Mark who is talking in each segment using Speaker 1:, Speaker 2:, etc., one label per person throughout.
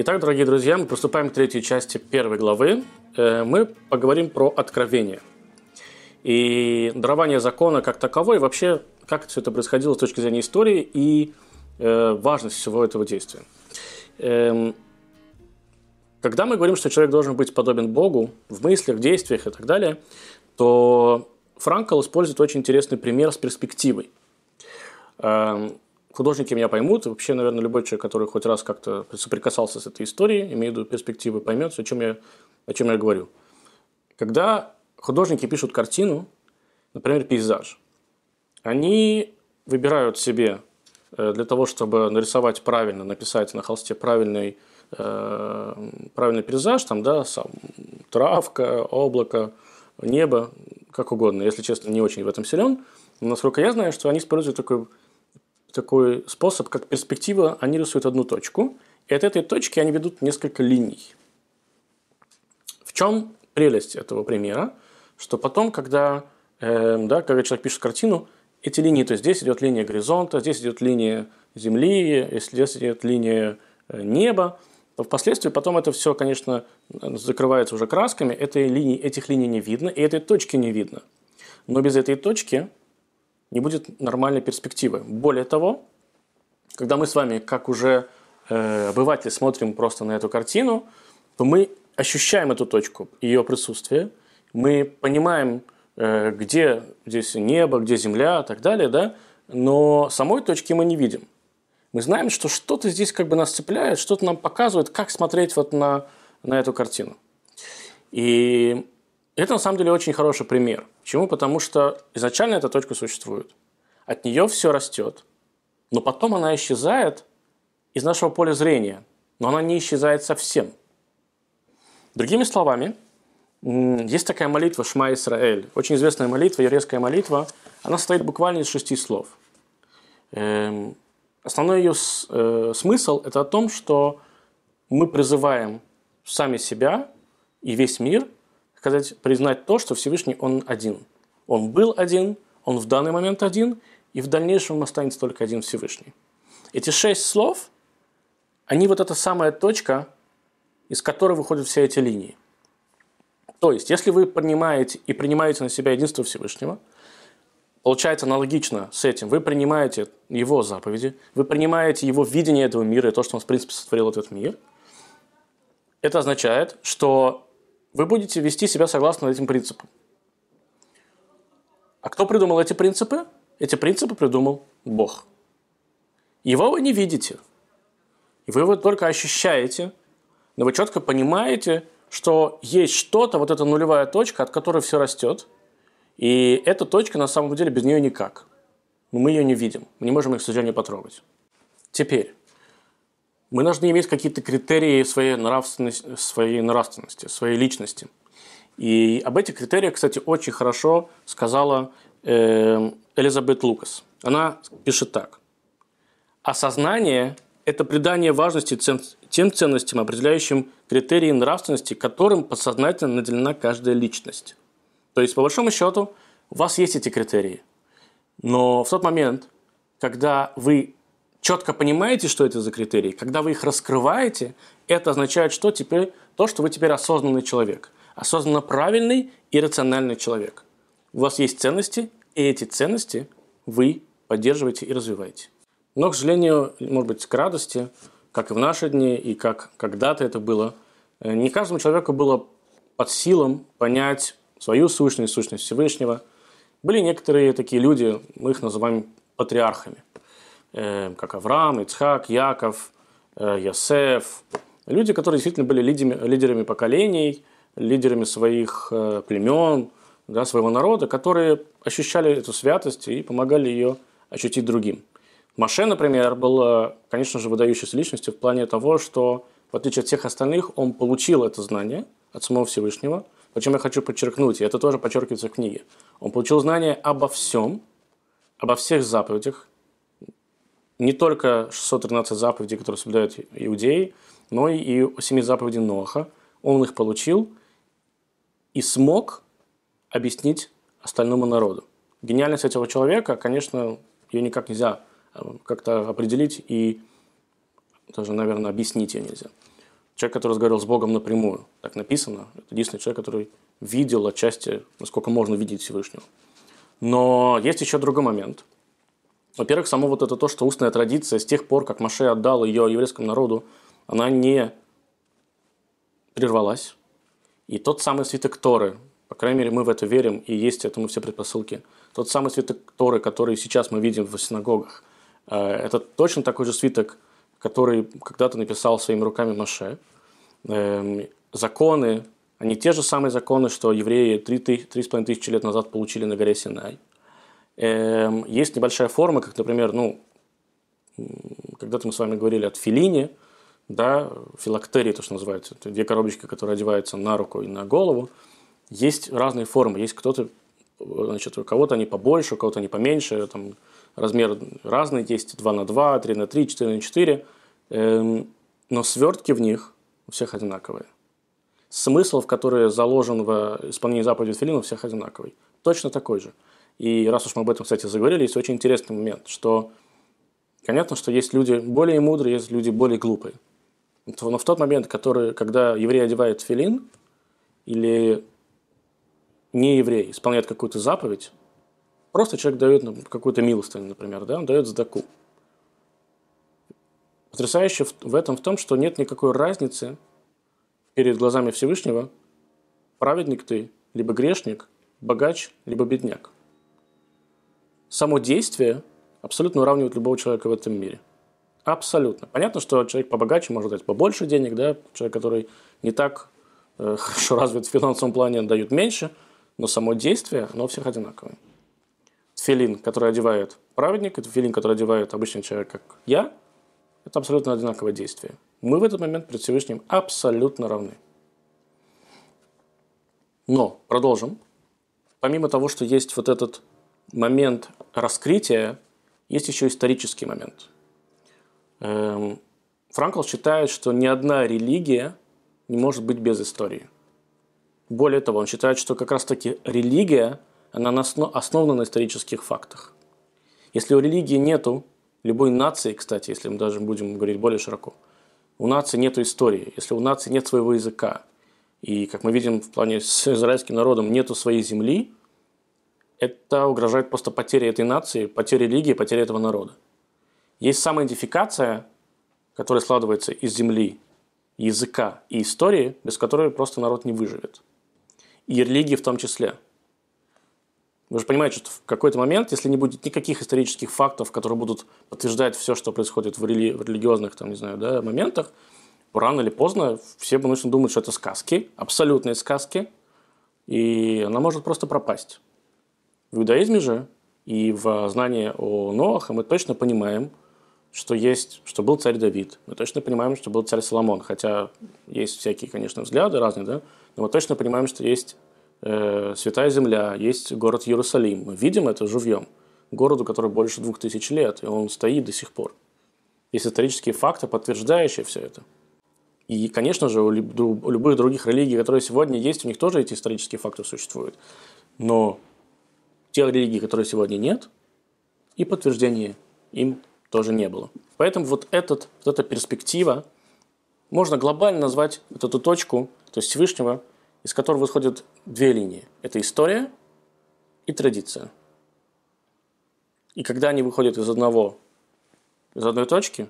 Speaker 1: Итак, дорогие друзья, мы приступаем к третьей части первой главы. Э, мы поговорим про откровение. И дарование закона как таковой, вообще, как все это происходило с точки зрения истории и э, важность всего этого действия. Эм, когда мы говорим, что человек должен быть подобен Богу в мыслях, действиях и так далее, то Франкл использует очень интересный пример с перспективой. Художники меня поймут, вообще, наверное, любой человек, который хоть раз как-то соприкасался с этой историей, имея в виду перспективы, поймет, о чем я, о чем я говорю. Когда художники пишут картину, например, пейзаж, они выбирают себе э, для того, чтобы нарисовать правильно, написать на холсте правильный, э, правильный пейзаж, там, да, сам, травка, облако, небо, как угодно. Если честно, не очень в этом силен. Но насколько я знаю, что они используют такой такой способ, как перспектива, они рисуют одну точку, и от этой точки они ведут несколько линий. В чем прелесть этого примера? Что потом, когда, э, да, когда человек пишет картину, эти линии, то есть здесь идет линия горизонта, здесь идет линия Земли, здесь идет линия э, неба, то впоследствии потом это все, конечно, закрывается уже красками, этой линии, этих линий не видно, и этой точки не видно. Но без этой точки не будет нормальной перспективы. Более того, когда мы с вами, как уже э, обыватели, смотрим просто на эту картину, то мы ощущаем эту точку, ее присутствие, мы понимаем, э, где здесь небо, где земля и так далее, да, но самой точки мы не видим. Мы знаем, что что-то здесь как бы нас цепляет, что-то нам показывает, как смотреть вот на, на эту картину. И это на самом деле очень хороший пример. Почему? Потому что изначально эта точка существует. От нее все растет. Но потом она исчезает из нашего поля зрения. Но она не исчезает совсем. Другими словами, есть такая молитва Шма Исраэль. Очень известная молитва, еврейская молитва. Она состоит буквально из шести слов. Эм, основной ее э, смысл – это о том, что мы призываем сами себя и весь мир – сказать, признать то, что Всевышний Он один. Он был один, Он в данный момент один, и в дальнейшем останется только один Всевышний. Эти шесть слов, они вот эта самая точка, из которой выходят все эти линии. То есть, если вы принимаете и принимаете на себя единство Всевышнего, получается аналогично с этим. Вы принимаете его заповеди, вы принимаете его видение этого мира и то, что он, в принципе, сотворил этот мир. Это означает, что вы будете вести себя согласно этим принципам. А кто придумал эти принципы? Эти принципы придумал Бог. Его вы не видите. И вы его только ощущаете, но вы четко понимаете, что есть что-то, вот эта нулевая точка, от которой все растет. И эта точка, на самом деле, без нее никак. Но мы ее не видим. Мы не можем их, к сожалению, потрогать. Теперь, мы должны иметь какие-то критерии своей нравственности, своей нравственности, своей личности. И об этих критериях, кстати, очень хорошо сказала э, Элизабет Лукас. Она пишет так. Осознание – это придание важности тем ценностям, определяющим критерии нравственности, которым подсознательно наделена каждая личность. То есть, по большому счету, у вас есть эти критерии. Но в тот момент, когда вы четко понимаете, что это за критерии, когда вы их раскрываете, это означает, что теперь то, что вы теперь осознанный человек, осознанно правильный и рациональный человек. У вас есть ценности, и эти ценности вы поддерживаете и развиваете. Но, к сожалению, может быть, к радости, как и в наши дни, и как когда-то это было, э, не каждому человеку было под силам понять свою сущность, сущность Всевышнего. Были некоторые такие люди, мы их называем патриархами. Э, как Авраам, Ицхак, Яков, э, Йосеф. Люди, которые действительно были лидерами, лидерами поколений, лидерами своих э, племен, да, своего народа, которые ощущали эту святость и помогали ее ощутить другим. Маше, например, был, конечно же, выдающейся личностью в плане того, что, в отличие от всех остальных, он получил это знание от самого Всевышнего. Причем я хочу подчеркнуть, и это тоже подчеркивается в книге. Он получил знание обо всем, обо всех заповедях, не только 613 заповедей, которые соблюдают иудеи, но и 7 заповедей Ноха. Он их получил и смог объяснить остальному народу. Гениальность этого человека, конечно, ее никак нельзя э, как-то определить и даже, наверное, объяснить ее нельзя. человек, который разговаривал с Богом напрямую. Так написано. Это единственный человек, который видел отчасти, насколько можно видеть Всевышнего. Но есть еще другой момент. Во-первых, само вот это то, что устная традиция с тех пор, как Маше отдал ее еврейскому народу, она не прервалась. И тот самый свиток Торы, по крайней мере, мы в это верим, и есть этому все предпосылки, тот самый свиток Торы, который сейчас мы видим в синагогах, э, это точно такой же свиток, который когда-то написал своими руками Маше. Эм, законы, они те же самые законы, что евреи 3,5 тысячи лет назад получили на горе Синай. Эм, есть небольшая форма, как, например, ну, когда-то мы с вами говорили о филине, да, филактерии, то, что называется, это две коробочки, которые одеваются на руку и на голову. Есть разные формы, есть кто-то, значит, у кого-то они побольше, у кого-то они поменьше, там, размер разный, есть 2 на 2, 3 на 3, 4 на 4, эм, но свертки в них у всех одинаковые. Смысл, в который заложен в исполнении заповеди Филина, у всех одинаковый. Точно такой же. И раз уж мы об этом, кстати, заговорили, есть очень интересный момент, что понятно, что есть люди более мудрые, есть люди более глупые. Но в тот момент, который, когда еврей одевает филин, или не еврей исполняет какую-то заповедь, просто человек дает ну, какую-то милостыню, например, да, он дает сдаку. Потрясающе в этом в том, что нет никакой разницы перед глазами Всевышнего, праведник ты, либо грешник, богач, либо бедняк. Само действие абсолютно уравнивает любого человека в этом мире. Абсолютно. Понятно, что человек побогаче может дать побольше денег, да, человек, который не так э, хорошо развит в финансовом плане, дают меньше, но само действие, оно у всех одинаковое. Филин, который одевает праведник, это филин, который одевает обычный человек, как я, это абсолютно одинаковое действие. Мы в этот момент перед Всевышним абсолютно равны. Но, продолжим. Помимо того, что есть вот этот момент раскрытия, есть еще исторический момент. Эм, Франкл считает, что ни одна религия не может быть без истории. Более того, он считает, что как раз-таки религия, она основана на исторических фактах. Если у религии нету, любой нации, кстати, если мы даже будем говорить более широко, у нации нет истории, если у нации нет своего языка, и, как мы видим в плане с израильским народом, нету своей земли, это угрожает просто потере этой нации, потере религии, потере этого народа. Есть самоидентификация, которая складывается из земли, языка и истории, без которой просто народ не выживет. И религии в том числе. Вы же понимаете, что в какой-то момент, если не будет никаких исторических фактов, которые будут подтверждать все, что происходит в, рели- в религиозных там, не знаю, да, моментах, рано или поздно все начнут думать, что это сказки, абсолютные сказки, и она может просто пропасть. В иудаизме же и в знании о Ноахе мы точно понимаем, что есть, что был царь Давид. Мы точно понимаем, что был царь Соломон, хотя есть всякие, конечно, взгляды разные, да, но мы точно понимаем, что есть э, Святая Земля, есть город Иерусалим. Мы видим это живьем. Городу, который больше двух тысяч лет, и он стоит до сих пор. Есть исторические факты, подтверждающие все это. И, конечно же, у любых других религий, которые сегодня есть, у них тоже эти исторические факты существуют. Но тех религий, которые сегодня нет, и подтверждения им тоже не было. Поэтому вот, этот, вот эта перспектива, можно глобально назвать вот эту точку, то есть Всевышнего, из которой выходят две линии. Это история и традиция. И когда они выходят из одного, из одной точки,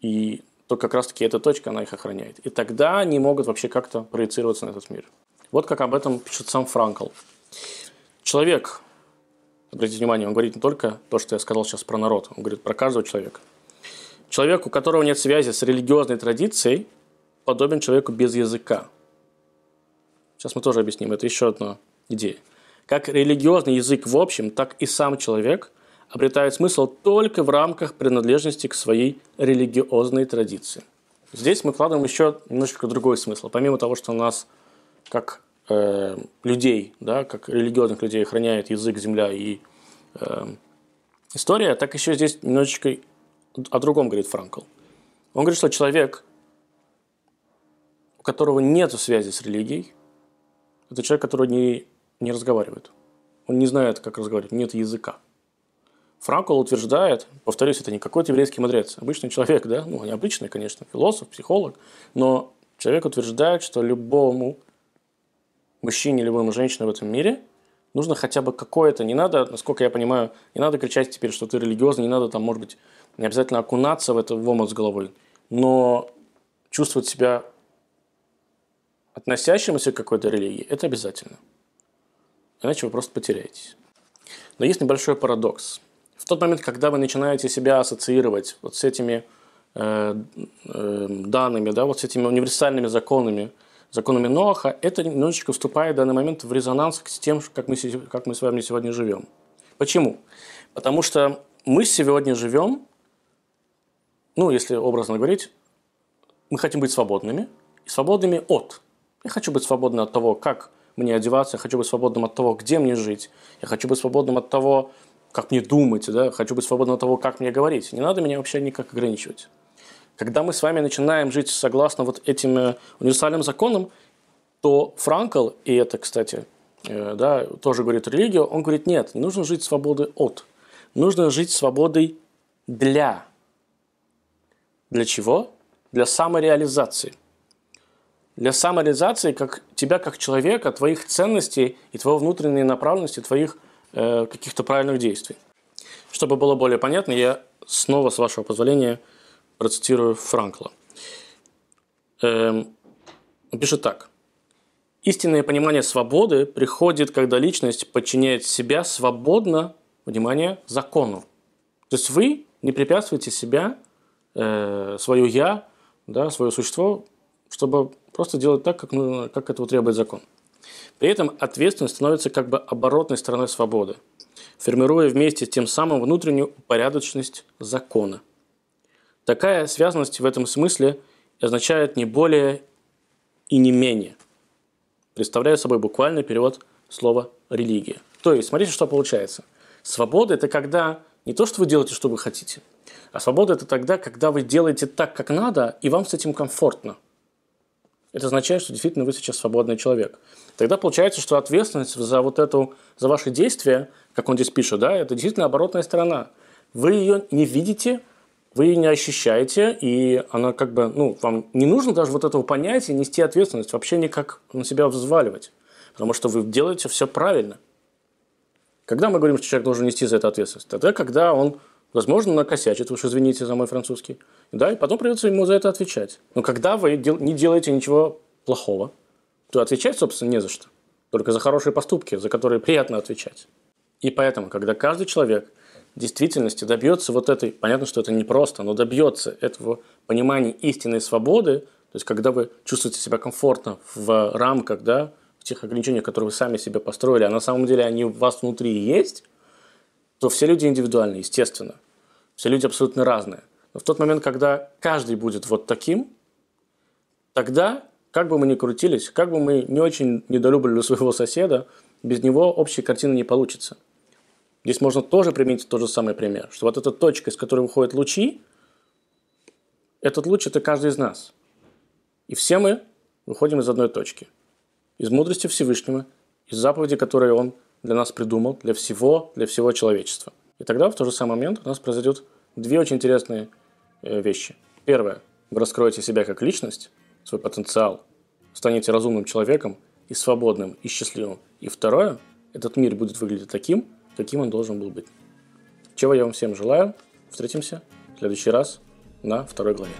Speaker 1: и то как раз-таки эта точка, она их охраняет. И тогда они могут вообще как-то проецироваться на этот мир. Вот как об этом пишет сам Франкл. Человек, обратите внимание, он говорит не только то, что я сказал сейчас про народ, он говорит про каждого человека. Человек, у которого нет связи с религиозной традицией, подобен человеку без языка. Сейчас мы тоже объясним, это еще одна идея. Как религиозный язык в общем, так и сам человек обретает смысл только в рамках принадлежности к своей религиозной традиции. Здесь мы вкладываем еще немножечко другой смысл. Помимо того, что нас как э, людей, да, как религиозных людей охраняет язык, земля и э, история, так еще здесь немножечко о другом говорит Франкл. Он говорит, что человек, у которого нет связи с религией, это человек, который не, не разговаривает. Он не знает, как разговаривать, нет языка. Франкл утверждает, повторюсь, это не какой-то еврейский мудрец, обычный человек, да, ну, не обычный, конечно, философ, психолог, но человек утверждает, что любому мужчине, любому женщине в этом мире нужно хотя бы какое-то, не надо, насколько я понимаю, не надо кричать теперь, что ты религиозный, не надо там, может быть, не обязательно окунаться в это в омут с головой, но чувствовать себя относящимся к какой-то религии, это обязательно. Иначе вы просто потеряетесь. Но есть небольшой парадокс – в тот момент, когда вы начинаете себя ассоциировать вот с этими э, э, данными, да, вот с этими универсальными законами, законами Ноаха, это немножечко вступает в данный момент в резонанс с тем, как мы, как мы с вами сегодня живем. Почему? Потому что мы сегодня живем, ну, если образно говорить, мы хотим быть свободными, и свободными от. Я хочу быть свободным от того, как мне одеваться, я хочу быть свободным от того, где мне жить, я хочу быть свободным от того, как мне думать, да, хочу быть свободным от того, как мне говорить. Не надо меня вообще никак ограничивать. Когда мы с вами начинаем жить согласно вот этим э, универсальным законам, то Франкл, и это, кстати, э, да, тоже говорит религию, он говорит, нет, не нужно жить свободой от, нужно жить свободой для. Для чего? Для самореализации. Для самореализации как тебя как человека, твоих ценностей и твоей внутренней направленности, твоих Э, каких-то правильных действий. Чтобы было более понятно, я снова, с вашего позволения, процитирую Франкла. Эм, пишет так. Истинное понимание свободы приходит, когда личность подчиняет себя свободно, внимание, закону. То есть вы не препятствуете себя, э, свое «я», да, свое существо, чтобы просто делать так, как, ну, как этого требует закон. При этом ответственность становится как бы оборотной стороной свободы, формируя вместе тем самым внутреннюю упорядоченность закона. Такая связанность в этом смысле означает не более и не менее, представляя собой буквальный перевод слова «религия». То есть, смотрите, что получается. Свобода – это когда не то, что вы делаете, что вы хотите, а свобода – это тогда, когда вы делаете так, как надо, и вам с этим комфортно – это означает, что действительно вы сейчас свободный человек. Тогда получается, что ответственность за вот эту, за ваши действия, как он здесь пишет, да, это действительно оборотная сторона. Вы ее не видите, вы ее не ощущаете, и она как бы, ну, вам не нужно даже вот этого понятия нести ответственность, вообще никак на себя взваливать, потому что вы делаете все правильно. Когда мы говорим, что человек должен нести за это ответственность? Тогда, когда он Возможно, накосячит, уж извините за мой французский. Да, и потом придется ему за это отвечать. Но когда вы не делаете ничего плохого, то отвечать, собственно, не за что. Только за хорошие поступки, за которые приятно отвечать. И поэтому, когда каждый человек действительности добьется вот этой, понятно, что это непросто, но добьется этого понимания истинной свободы, то есть когда вы чувствуете себя комфортно в рамках, да, в тех ограничениях, которые вы сами себе построили, а на самом деле они у вас внутри есть, то все люди индивидуальны, естественно. Все люди абсолютно разные. Но в тот момент, когда каждый будет вот таким, тогда, как бы мы ни крутились, как бы мы не очень недолюбливали своего соседа, без него общей картины не получится. Здесь можно тоже применить тот же самый пример, что вот эта точка, из которой выходят лучи, этот луч – это каждый из нас. И все мы выходим из одной точки. Из мудрости Всевышнего, из заповеди, которые Он для нас придумал, для всего, для всего человечества. И тогда в тот же самый момент у нас произойдет две очень интересные э, вещи. Первое. Вы раскроете себя как личность, свой потенциал, станете разумным человеком и свободным, и счастливым. И второе. Этот мир будет выглядеть таким, каким он должен был быть. Чего я вам всем желаю. Встретимся в следующий раз на второй главе.